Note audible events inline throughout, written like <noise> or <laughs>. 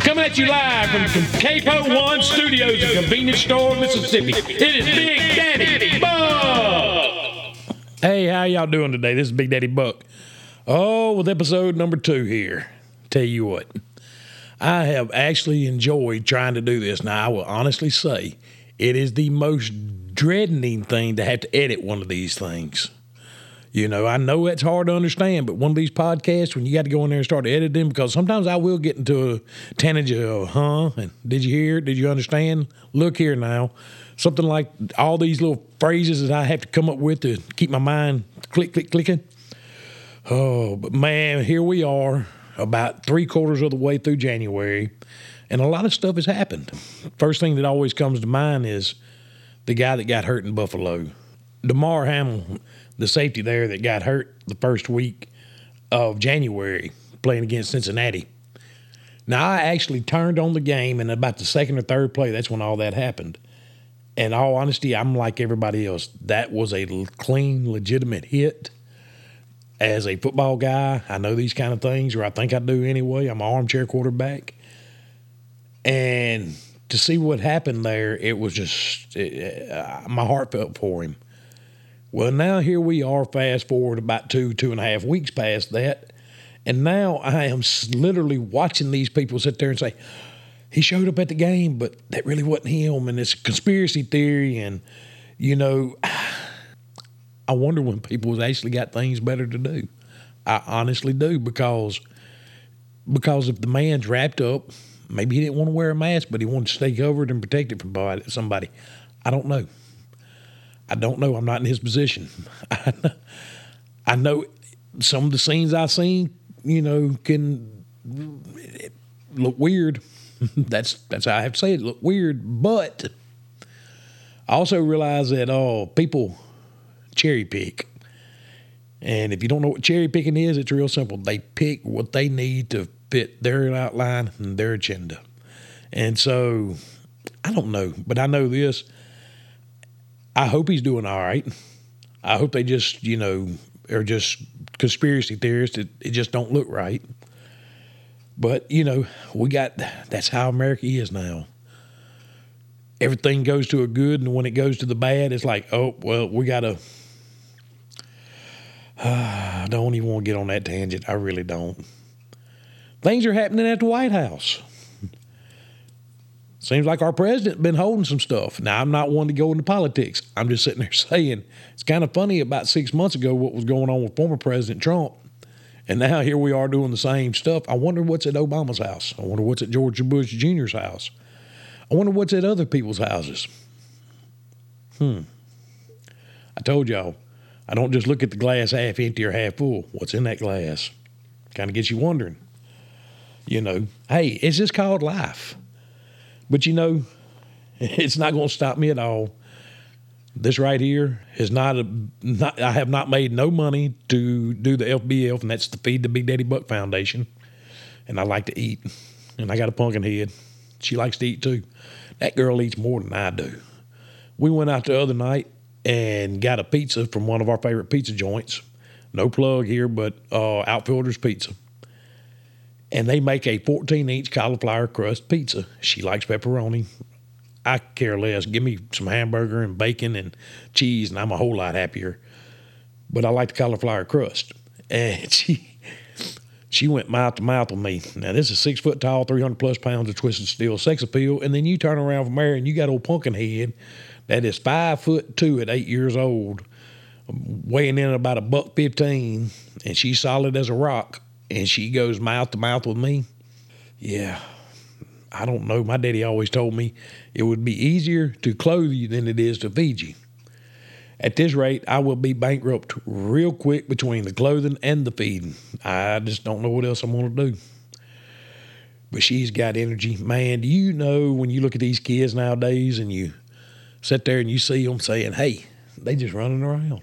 Coming at you live from Capo One Studios in Convenience Store, Mississippi. It is Big Daddy Buck. Hey, how y'all doing today? This is Big Daddy Buck. Oh, with episode number two here. Tell you what, I have actually enjoyed trying to do this. Now, I will honestly say it is the most dreading thing to have to edit one of these things. You know, I know it's hard to understand, but one of these podcasts, when you got to go in there and start editing, because sometimes I will get into a tangent of, uh, huh? And did you hear? Did you understand? Look here now. Something like all these little phrases that I have to come up with to keep my mind click, click, clicking. Oh, but man, here we are, about three quarters of the way through January, and a lot of stuff has happened. First thing that always comes to mind is the guy that got hurt in Buffalo. Damar Hamlin the safety there that got hurt the first week of January playing against Cincinnati. Now, I actually turned on the game, and about the second or third play, that's when all that happened. In all honesty, I'm like everybody else. That was a clean, legitimate hit. As a football guy, I know these kind of things, or I think I do anyway. I'm an armchair quarterback. And to see what happened there, it was just, it, uh, my heart felt for him. Well, now here we are, fast forward about two, two and a half weeks past that. And now I am literally watching these people sit there and say, he showed up at the game, but that really wasn't him. And it's a conspiracy theory. And, you know, <sighs> I wonder when people actually got things better to do. I honestly do because because if the man's wrapped up, maybe he didn't want to wear a mask, but he wanted to stay covered and protected from somebody. I don't know. I don't know. I'm not in his position. <laughs> I know some of the scenes I've seen, you know, can look weird. <laughs> that's that's how I have to say it. Look weird, but I also realize that oh, people cherry pick, and if you don't know what cherry picking is, it's real simple. They pick what they need to fit their outline and their agenda, and so I don't know, but I know this I hope he's doing all right. I hope they just, you know, are just conspiracy theorists that it just don't look right. But, you know, we got that's how America is now. Everything goes to a good, and when it goes to the bad, it's like, oh, well, we got to. Uh, I don't even want to get on that tangent. I really don't. Things are happening at the White House. Seems like our president been holding some stuff. Now, I'm not one to go into politics. I'm just sitting there <laughs> saying it's kind of funny about six months ago what was going on with former President Trump. And now here we are doing the same stuff. I wonder what's at Obama's house. I wonder what's at George Bush Jr.'s house. I wonder what's at other people's houses. Hmm. I told y'all, I don't just look at the glass half empty or half full. What's in that glass? Kind of gets you wondering. You know, hey, is this called life? But you know, <laughs> it's not going to stop me at all. This right here is not a. Not, I have not made no money to do the FBF, and that's to feed the Big Daddy Buck Foundation. And I like to eat, and I got a pumpkin head. She likes to eat too. That girl eats more than I do. We went out the other night and got a pizza from one of our favorite pizza joints. No plug here, but uh, Outfielders Pizza and they make a 14 inch cauliflower crust pizza. She likes pepperoni. I care less. Give me some hamburger and bacon and cheese, and I'm a whole lot happier. But I like the cauliflower crust. And <laughs> she she went mouth to mouth with me. Now this is six foot tall, 300 plus pounds of twisted steel, sex appeal. And then you turn around from there and you got old pumpkin head that is five foot two at eight years old, weighing in at about a buck 15, and she's solid as a rock and she goes mouth to mouth with me, yeah, I don't know. My daddy always told me it would be easier to clothe you than it is to feed you. At this rate, I will be bankrupt real quick between the clothing and the feeding. I just don't know what else I'm going to do. But she's got energy. Man, do you know when you look at these kids nowadays and you sit there and you see them saying, hey, they just running around,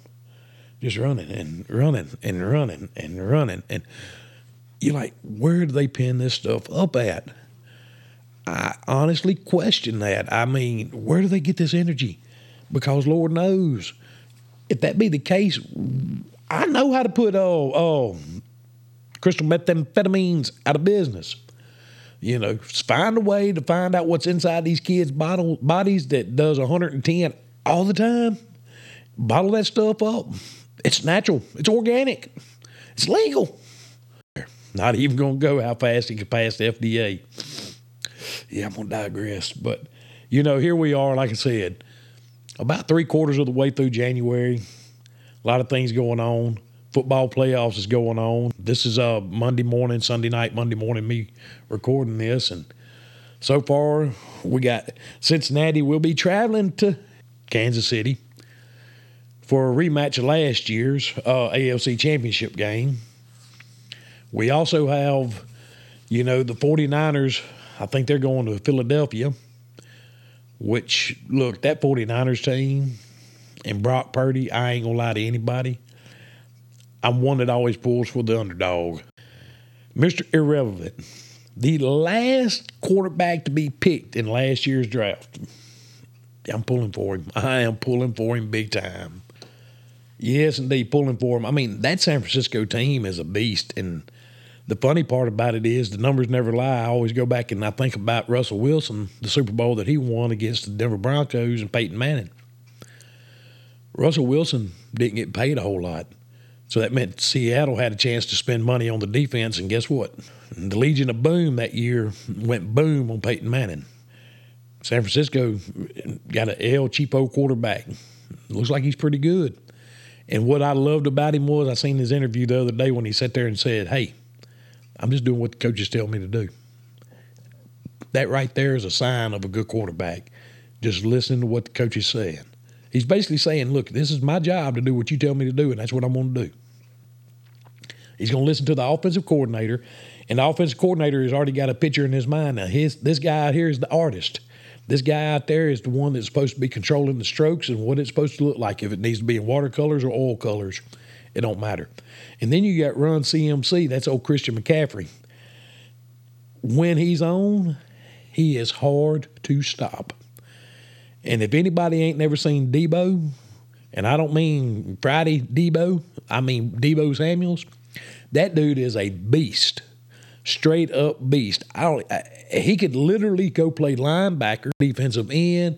just running and running and running and running. And you're like, where do they pin this stuff up at? I honestly question that. I mean, where do they get this energy? Because Lord knows, if that be the case, I know how to put oh oh crystal methamphetamines out of business. You know, find a way to find out what's inside these kids' bottle, bodies that does 110 all the time. Bottle that stuff up. It's natural. It's organic. It's legal. Not even going to go how fast it can pass the FDA. Yeah, I'm going to digress. But, you know, here we are, like I said, about three quarters of the way through January. A lot of things going on. Football playoffs is going on. This is uh, Monday morning, Sunday night, Monday morning, me recording this. And so far, we got Cincinnati will be traveling to Kansas City for a rematch of last year's uh, AFC Championship game. We also have, you know, the 49ers. I think they're going to Philadelphia, which, look, that 49ers team and Brock Purdy, I ain't going to lie to anybody. I'm one that always pulls for the underdog. Mr. Irrelevant, the last quarterback to be picked in last year's draft. I'm pulling for him. <laughs> I am pulling for him big time. Yes, indeed, pulling for him. I mean, that San Francisco team is a beast. And the funny part about it is the numbers never lie. I always go back and I think about Russell Wilson, the Super Bowl that he won against the Denver Broncos and Peyton Manning. Russell Wilson didn't get paid a whole lot. So that meant Seattle had a chance to spend money on the defense. And guess what? The Legion of Boom that year went boom on Peyton Manning. San Francisco got an El Cheapo quarterback. Looks like he's pretty good. And what I loved about him was I seen his interview the other day when he sat there and said, Hey, I'm just doing what the coaches tell me to do. That right there is a sign of a good quarterback. Just listening to what the coach is saying. He's basically saying, Look, this is my job to do what you tell me to do, and that's what I'm going to do. He's going to listen to the offensive coordinator, and the offensive coordinator has already got a picture in his mind. Now, his, this guy out here is the artist. This guy out there is the one that's supposed to be controlling the strokes and what it's supposed to look like. If it needs to be in watercolors or oil colors, it don't matter. And then you got Run CMC. That's old Christian McCaffrey. When he's on, he is hard to stop. And if anybody ain't never seen Deebo, and I don't mean Friday Deebo, I mean Deebo Samuels, that dude is a beast straight up beast. I don't. I, he could literally go play linebacker, defensive end,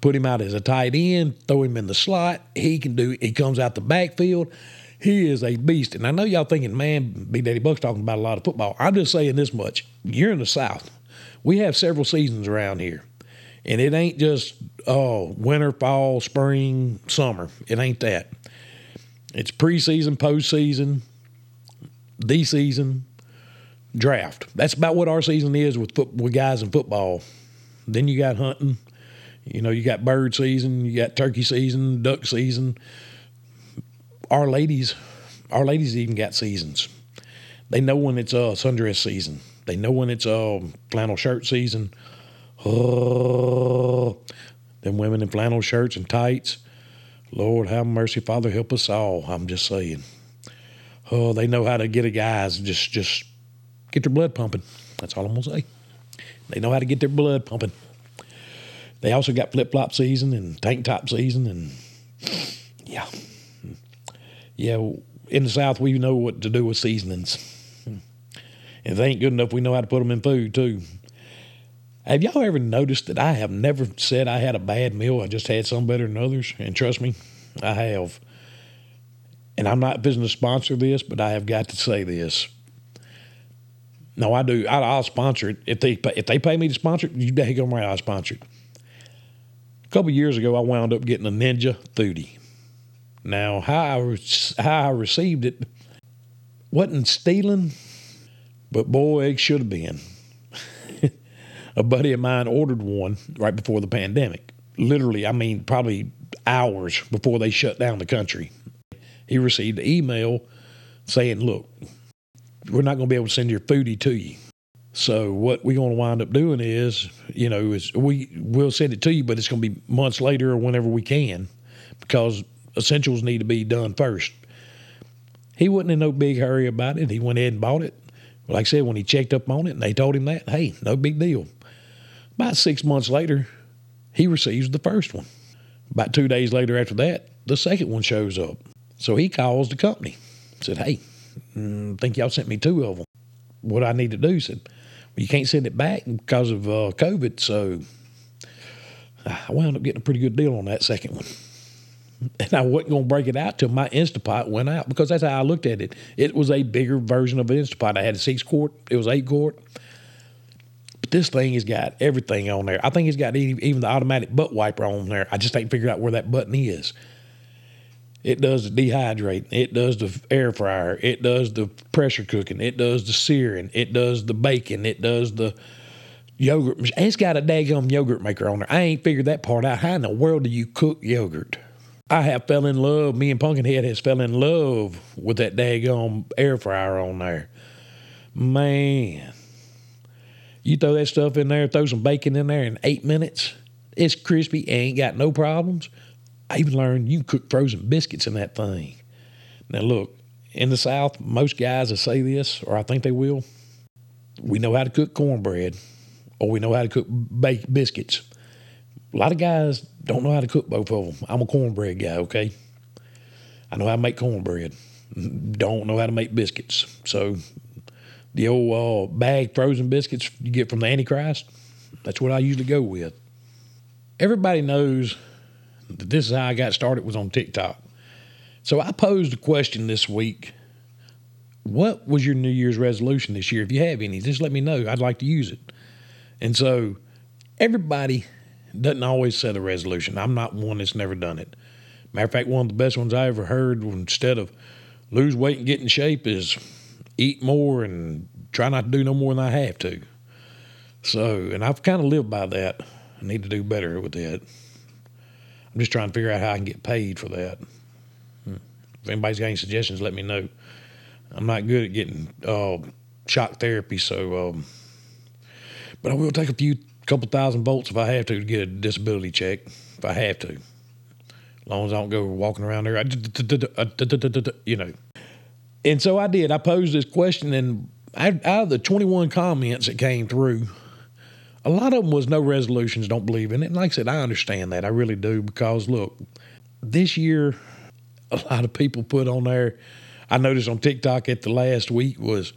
put him out as a tight end, throw him in the slot. He can do. He comes out the backfield. He is a beast. And I know y'all thinking, man, Big Daddy Buck's talking about a lot of football. I'm just saying this much. You're in the South. We have several seasons around here. And it ain't just oh winter, fall, spring, summer. It ain't that. It's preseason, postseason, the season, draft. That's about what our season is with foot, with guys in football. Then you got hunting. You know, you got bird season, you got turkey season, duck season. Our ladies, our ladies even got seasons. They know when it's uh, sundress season. They know when it's uh, flannel shirt season. Oh, <sighs> them women in flannel shirts and tights. Lord have mercy, Father, help us all. I'm just saying. Oh, they know how to get a guys just just get their blood pumping. That's all I'm gonna say. They know how to get their blood pumping. They also got flip flop season and tank top season, and yeah, yeah. In the South, we know what to do with seasonings. Hmm. If they ain't good enough, we know how to put them in food too. Have y'all ever noticed that I have never said I had a bad meal? I just had some better than others, and trust me, I have. And I'm not to sponsor this, but I have got to say this. No, I do. I, will sponsor it if they if they pay me to sponsor it. You go right. I'll sponsor it. A couple years ago, I wound up getting a Ninja Foodi. Now, how I how I received it wasn't stealing, but boy, it should have been. <laughs> a buddy of mine ordered one right before the pandemic. Literally, I mean, probably hours before they shut down the country. He received an email saying, "Look, we're not going to be able to send your Foodi to you. So what we're going to wind up doing is, you know, is we will send it to you, but it's going to be months later or whenever we can, because essentials need to be done first. He wasn't in no big hurry about it. He went ahead and bought it. Like I said, when he checked up on it and they told him that, hey, no big deal. About six months later, he receives the first one. About two days later after that, the second one shows up. So he calls the company, said, hey, mm, think y'all sent me two of them. What I need to do? Said, well, You can't send it back because of uh, COVID. So I wound up getting a pretty good deal on that second one. And I wasn't going to break it out till my Instapot went out because that's how I looked at it. It was a bigger version of an Instapot. I had a six quart, it was eight quart. But this thing has got everything on there. I think it's got even the automatic butt wiper on there. I just ain't figured out where that button is. It does the dehydrate. It does the air fryer. It does the pressure cooking. It does the searing. It does the baking. It does the yogurt. It's got a daggum yogurt maker on there. I ain't figured that part out. How in the world do you cook yogurt? I have fell in love. Me and Pumpkinhead has fell in love with that daggum air fryer on there. Man, you throw that stuff in there, throw some bacon in there in eight minutes. It's crispy, ain't got no problems. I even learned you cook frozen biscuits in that thing. Now, look, in the South, most guys that say this, or I think they will, we know how to cook cornbread or we know how to cook baked biscuits. A lot of guys don't know how to cook both of them. I'm a cornbread guy, okay? I know how to make cornbread. Don't know how to make biscuits. So the old uh, bag frozen biscuits you get from the Antichrist, that's what I usually go with. Everybody knows that this is how I got started was on TikTok. So I posed a question this week. What was your New Year's resolution this year? If you have any, just let me know. I'd like to use it. And so everybody doesn't always set a resolution. I'm not one that's never done it. Matter of fact, one of the best ones I ever heard instead of lose weight and get in shape is eat more and try not to do no more than I have to. So, and I've kind of lived by that. I need to do better with that. I'm just trying to figure out how I can get paid for that. Hmm. If anybody's got any suggestions, let me know. I'm not good at getting uh, shock therapy, so um, but I will take a few couple thousand volts if I have to to get a disability check. If I have to, as long as I don't go walking around there, you know. And so I did. I posed this question, and out of the 21 comments that came through, a lot of them was no resolutions, don't believe in it. And like I said, I understand that. I really do because look, this year, a lot of people put on there. I noticed on TikTok at the last week was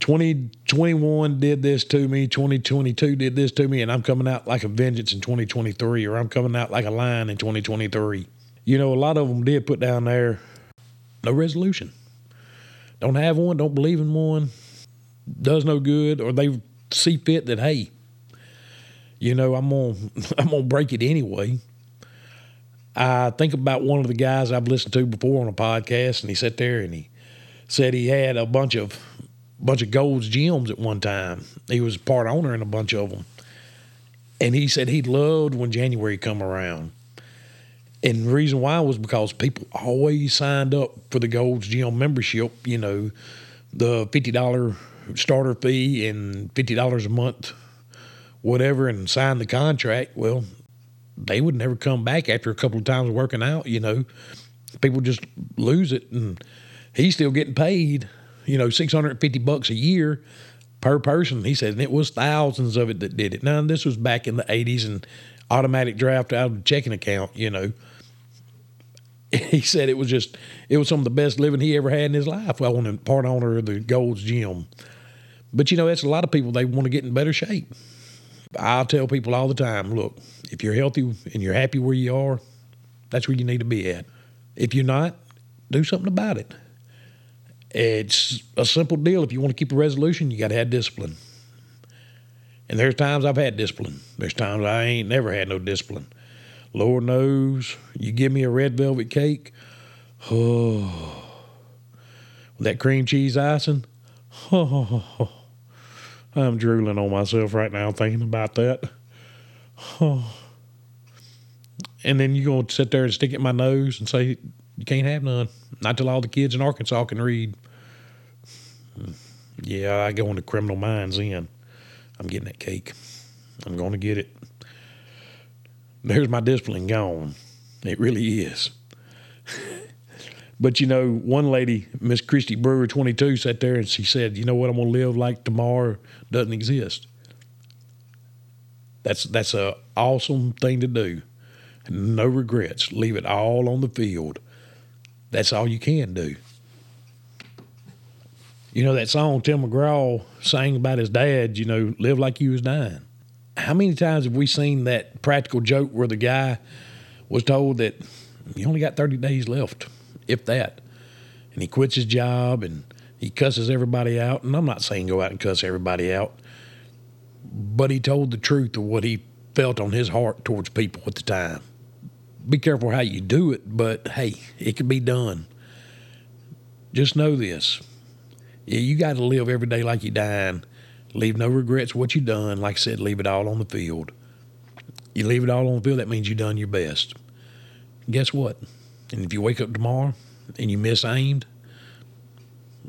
2021 did this to me, 2022 did this to me, and I'm coming out like a vengeance in 2023, or I'm coming out like a lion in 2023. You know, a lot of them did put down there no resolution. Don't have one, don't believe in one, does no good, or they see fit that, hey, you know, I'm gonna <laughs> I'm gonna break it anyway. I think about one of the guys I've listened to before on a podcast, and he sat there and he said he had a bunch of bunch of Gold's gyms at one time. He was part owner in a bunch of them, and he said he loved when January come around. And the reason why was because people always signed up for the Gold's Gym membership. You know, the fifty dollar starter fee and fifty dollars a month whatever and sign the contract, well, they would never come back after a couple of times working out, you know. People just lose it and he's still getting paid, you know, 650 bucks a year per person. He said, and it was thousands of it that did it. Now, this was back in the 80s and automatic draft out of the checking account, you know. <laughs> He said it was just, it was some of the best living he ever had in his life. Well, on part owner of the Gold's Gym. But, you know, that's a lot of people, they want to get in better shape. I tell people all the time look, if you're healthy and you're happy where you are, that's where you need to be at. If you're not, do something about it. It's a simple deal. If you want to keep a resolution, you got to have discipline. And there's times I've had discipline. There's times I ain't never had no discipline. Lord knows, you give me a red velvet cake, oh, <sighs> with that cream cheese icing, oh, <sighs> I'm drooling on myself right now thinking about that. Oh. <sighs> And then you're going to sit there and stick it in my nose and say, you can't have none. Not till all the kids in Arkansas can read. Yeah, I go into criminal minds in. I'm getting that cake. I'm going to get it. There's my discipline gone. It really is. <laughs> But you know, one lady, Miss Christy Brewer, 22, sat there and she said, "You know what? I'm gonna live like tomorrow doesn't exist." That's that's a awesome thing to do. No regrets. Leave it all on the field. That's all you can do. You know that song Tim McGraw sang about his dad, you know, live like you was dying. How many times have we seen that practical joke where the guy was told that you only got 30 days left, if that. And he quits his job and he cusses everybody out. And I'm not saying go out and cuss everybody out, but he told the truth of what he felt on his heart towards people at the time. Be careful how you do it, but hey, it can be done. Just know this. You got to live every day like you're dying. Leave no regrets what you done. Like I said, leave it all on the field. You leave it all on the field, that means you done your best. Guess what? And if you wake up tomorrow and you misaimed,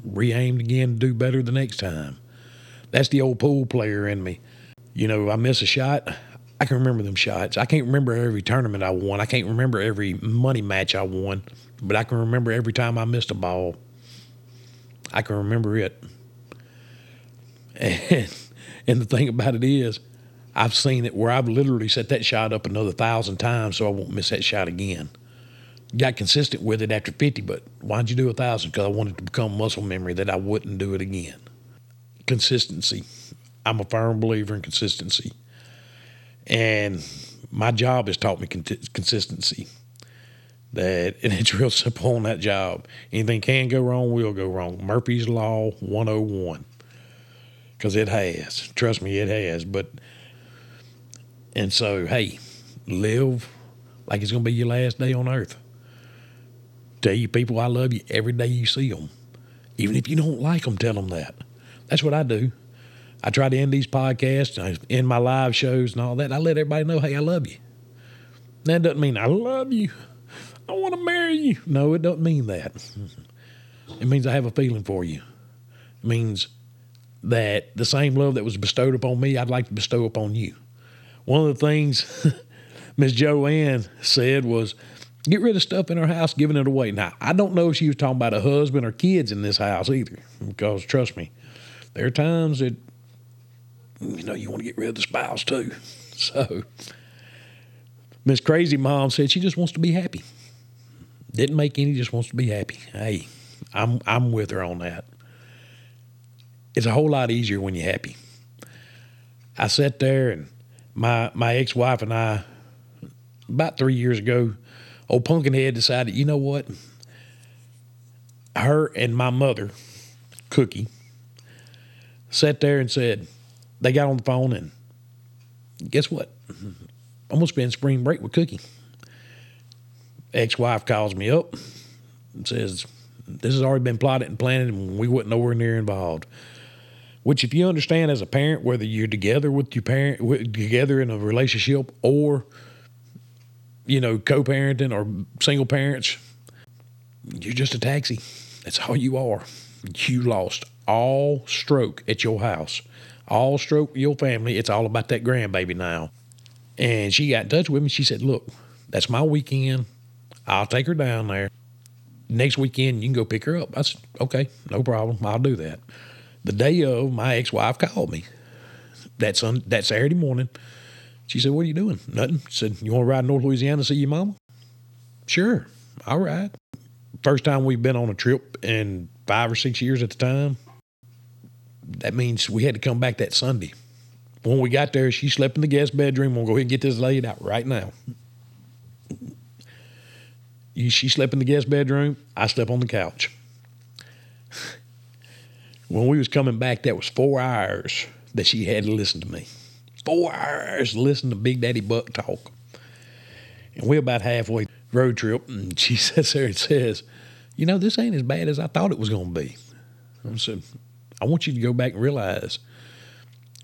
re-aimed again to do better the next time. That's the old pool player in me. You know, I miss a shot, I can remember them shots. I can't remember every tournament I won. I can't remember every money match I won, but I can remember every time I missed a ball. I can remember it. <laughs> And, and the thing about it is, I've seen it where I've literally set that shot up another thousand times so I won't miss that shot again. Got consistent with it after 50, but why'd you do a thousand? Because I wanted to become muscle memory that I wouldn't do it again. Consistency. I'm a firm believer in consistency. And my job has taught me consistency. That and it's real simple on that job. Anything can go wrong, will go wrong. Murphy's Law 101. Because it has. Trust me, it has. But and so, hey, live like it's going to be your last day on earth. Tell your people I love you every day you see them. Even if you don't like them, tell them that. That's what I do. I try to end these podcasts, I end my live shows and all that. I let everybody know, hey, I love you. That doesn't mean I love you. I want to marry you. No, it doesn't mean that. It means I have a feeling for you. It means that the same love that was bestowed upon me, I'd like to bestow upon you. One of the things <laughs> Miss Joanne said was, get rid of stuff in her house, giving it away. Now, I don't know if she was talking about a husband or kids in this house either, because trust me, there are times that, you know, you want to get rid of the spouse too. <laughs> So, Miss Crazy Mom said she just wants to be happy. Didn't make any, just wants to be happy. Hey, I'm I'm with her on that. It's a whole lot easier when you're happy. I sat there and my my ex wife and I about three years ago, old Pumpkinhead decided, you know what? Her and my mother, Cookie, sat there and said, they got on the phone and guess what? I'm gonna spend spring break with Cookie. Ex-wife calls me up and says, This has already been plotted and planned and we wasn't nowhere near involved. Which, if you understand as a parent, whether you're together with your parent, together in a relationship, or you know, co-parenting or single parents, you're just a taxi. That's all you are. You lost all stroke at your house, all stroke your family. It's all about that grandbaby now. And she got in touch with me. She said, "Look, that's my weekend. I'll take her down there. Next weekend, you can go pick her up." I said, "Okay, no problem. I'll do that." The day of, my ex-wife called me that that Saturday morning. She said, "What are you doing?" Nothing. She said, "You want to ride North Louisiana to see your mama?" Sure, all right. First time we've been on a trip in five or six years at the time. That means we had to come back that Sunday. When we got there, she slept in the guest bedroom. We'll go ahead and get this laid out right now. She slept in the guest bedroom. I slept on the couch when we was coming back, that was four hours that she had to listen to me. Four hours to listen to Big Daddy Buck talk. And we're about halfway road trip, and she <laughs> sits there and says, You know, this ain't as bad as I thought it was going to be. I said, I want you to go back and realize,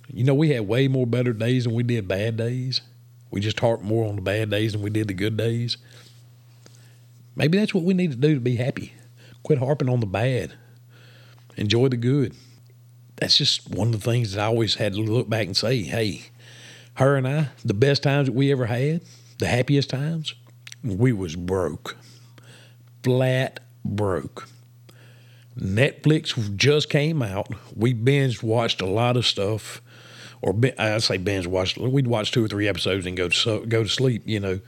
you know, we had way more better days than we did bad days. We just harp more on the bad days than we did the good days. Maybe that's what we need to do to be happy. Quit harping on the bad enjoy the good. That's just one of the things that I always had to look back and say, hey, her and I, the best times that we ever had, the happiest times, we was broke. Flat broke. Netflix just came out. We binge watched a lot of stuff, or I say binge watched. We'd watch two or three episodes and go to go to sleep. You know,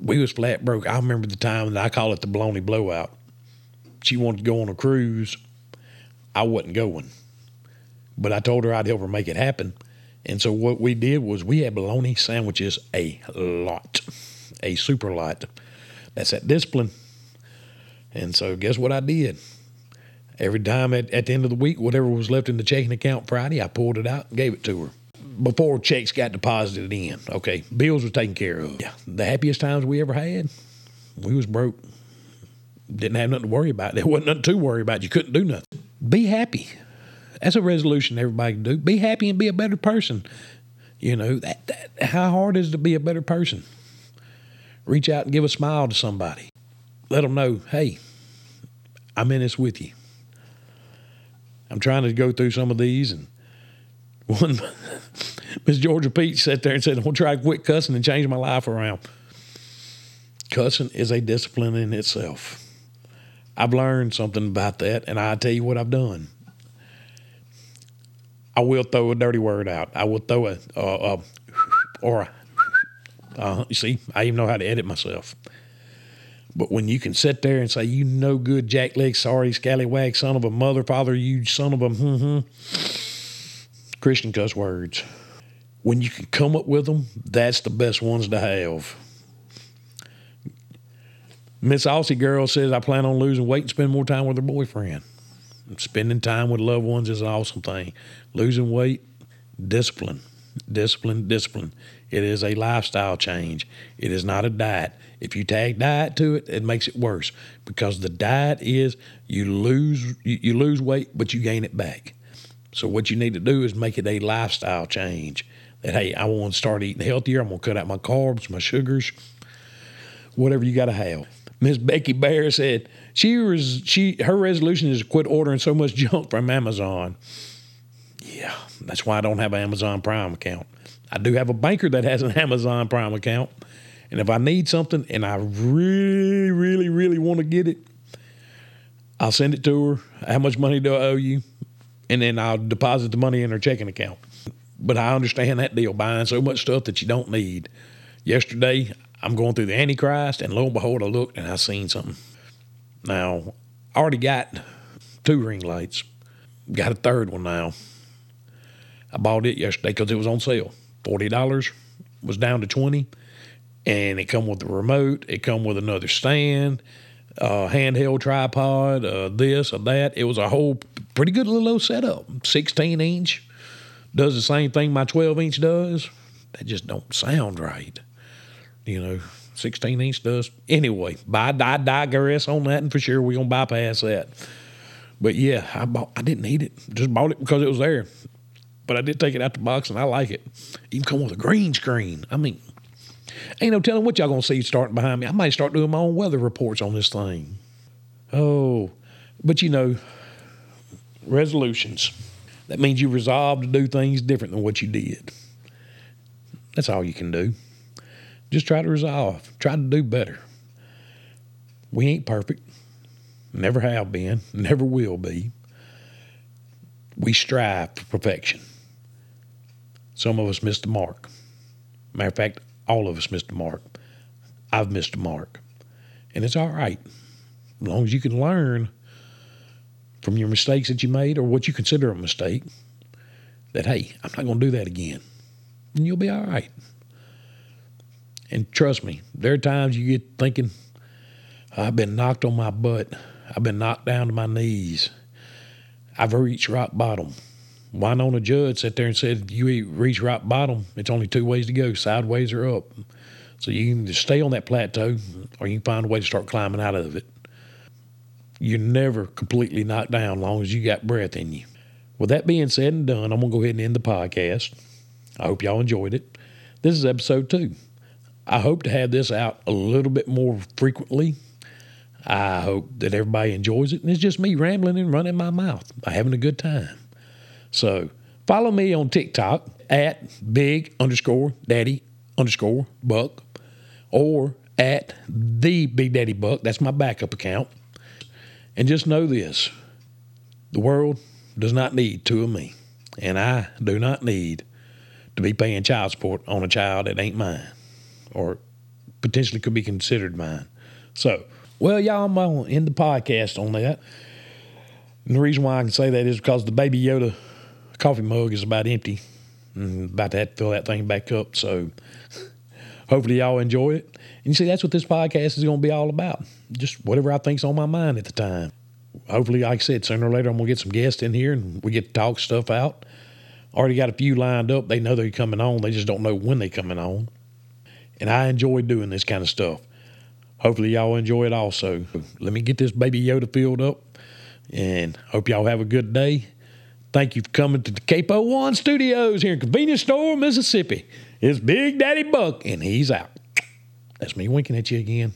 we was flat broke. I remember the time that I call it the baloney blowout. She wanted to go on a cruise I wasn't going. But I told her I'd help her make it happen. And so what we did was we had bologna sandwiches a lot, a super lot. That's that discipline. And so guess what I did? Every time at, at the end of the week, whatever was left in the checking account Friday, I pulled it out and gave it to her. Before checks got deposited in. Okay. Bills were taken care of. Yeah. The happiest times we ever had, we was broke. Didn't have nothing to worry about. There wasn't nothing to worry about. You couldn't do nothing. Be happy. That's a resolution everybody can do. Be happy and be a better person. You know, that, that how hard is it to be a better person? Reach out and give a smile to somebody. Let them know, hey, I'm in this with you. I'm trying to go through some of these, and one <laughs> Miss Georgia Peach sat there and said, "I'm gonna try to quit cussing and change my life around." Cussing is a discipline in itself. I've learned something about that, and I tell you what I've done. I will throw a dirty word out. I will throw a, uh, or a, uh, you see, I even know how to edit myself. But when you can sit there and say, you no good jackleg, sorry, scallywag, son of a mother, father, you son of a, hmm, Christian cuss words. When you can come up with them, that's the best ones to have. Miss Aussie girl says, I plan on losing weight and spend more time with her boyfriend. Spending time with loved ones is an awesome thing. Losing weight, discipline, discipline, discipline. It is a lifestyle change. It is not a diet. If you tag diet to it, it makes it worse because the diet is you lose you, lose weight, but you gain it back. So what you need to do is make it a lifestyle change. That hey, I want to start eating healthier. I'm gonna cut out my carbs, my sugars, whatever you got to have. Miss Becky Bear said she was she her resolution is to quit ordering so much <laughs> junk from Amazon. Yeah, that's why I don't have an Amazon Prime account. I do have a banker that has an Amazon Prime account, and if I need something and I really, really, really want to get it, I'll send it to her. How much money do I owe you? And then I'll deposit the money in her checking account. But I understand that deal, buying so much stuff that you don't need. Yesterday, I'm going through the Antichrist, and lo and behold, I looked and I seen something. Now, I already got two ring lights. Got a third one now. I bought it yesterday because it was on sale. Forty dollars was down to twenty, and it come with the remote. It come with another stand, uh, handheld tripod, this or that. It was a whole pretty good little setup. Sixteen inch does the same thing my twelve inch does. That just don't sound right. You know, 16 inch does. Anyway, I, I digress on that, and for sure we're gonna bypass that. But yeah, I bought. I didn't need it. Just bought it because it was there. But I did take it out the box, and I like it. Even come with a green screen. I mean, ain't no telling what y'all gonna see starting behind me. I might start doing my own weather reports on this thing. Oh, but you know, resolutions. That means you resolve to do things different than what you did. That's all you can do. Just try to resolve, try to do better. We ain't perfect, never have been, never will be. We strive for perfection. Some of us missed the mark. Matter of fact, all of us missed the mark. I've missed the mark. And it's all right. As long as you can learn from your mistakes that you made or what you consider a mistake, that, hey, I'm not going to do that again. And you'll be all right. And trust me, there are times you get thinking, I've been knocked on my butt. I've been knocked down to my knees. I've reached rock bottom. Wynonna Judd sat there and said, You reach rock bottom, it's only two ways to go sideways or up. So you can stay on that plateau or you can find a way to start climbing out of it. You're never completely knocked down long as you got breath in you. With that being said and done, I'm to go ahead and end the podcast. I hope y'all enjoyed it. This is episode two. I hope to have this out a little bit more frequently. I hope that everybody enjoys it. And it's just me rambling and running my mouth, I'm having a good time. So follow me on TikTok at big underscore daddy underscore buck or at the Big Daddy Buck. That's my backup account. And just know this the world does not need two of me. And I do not need to be paying child support on a child that ain't mine or potentially could be considered mine. So, well, y'all, I'm going to end the podcast on that. And the reason why I can say that is because the Baby Yoda coffee mug is about empty. I'm about to have to fill that thing back up. So hopefully y'all enjoy it. And you see, that's what this podcast is going to be all about. Just whatever I think's on my mind at the time. Hopefully, like I said, sooner or later I'm going to get some guests in here and we get to talk stuff out. Already got a few lined up. They know they're coming on. They just don't know when they're coming on. And I enjoy doing this kind of stuff. Hopefully, y'all enjoy it also. Let me get this baby Yoda filled up and hope y'all have a good day. Thank you for coming to the Capo One Studios here in Convenience Store, Mississippi. It's Big Daddy Buck, and he's out. That's me winking at you again.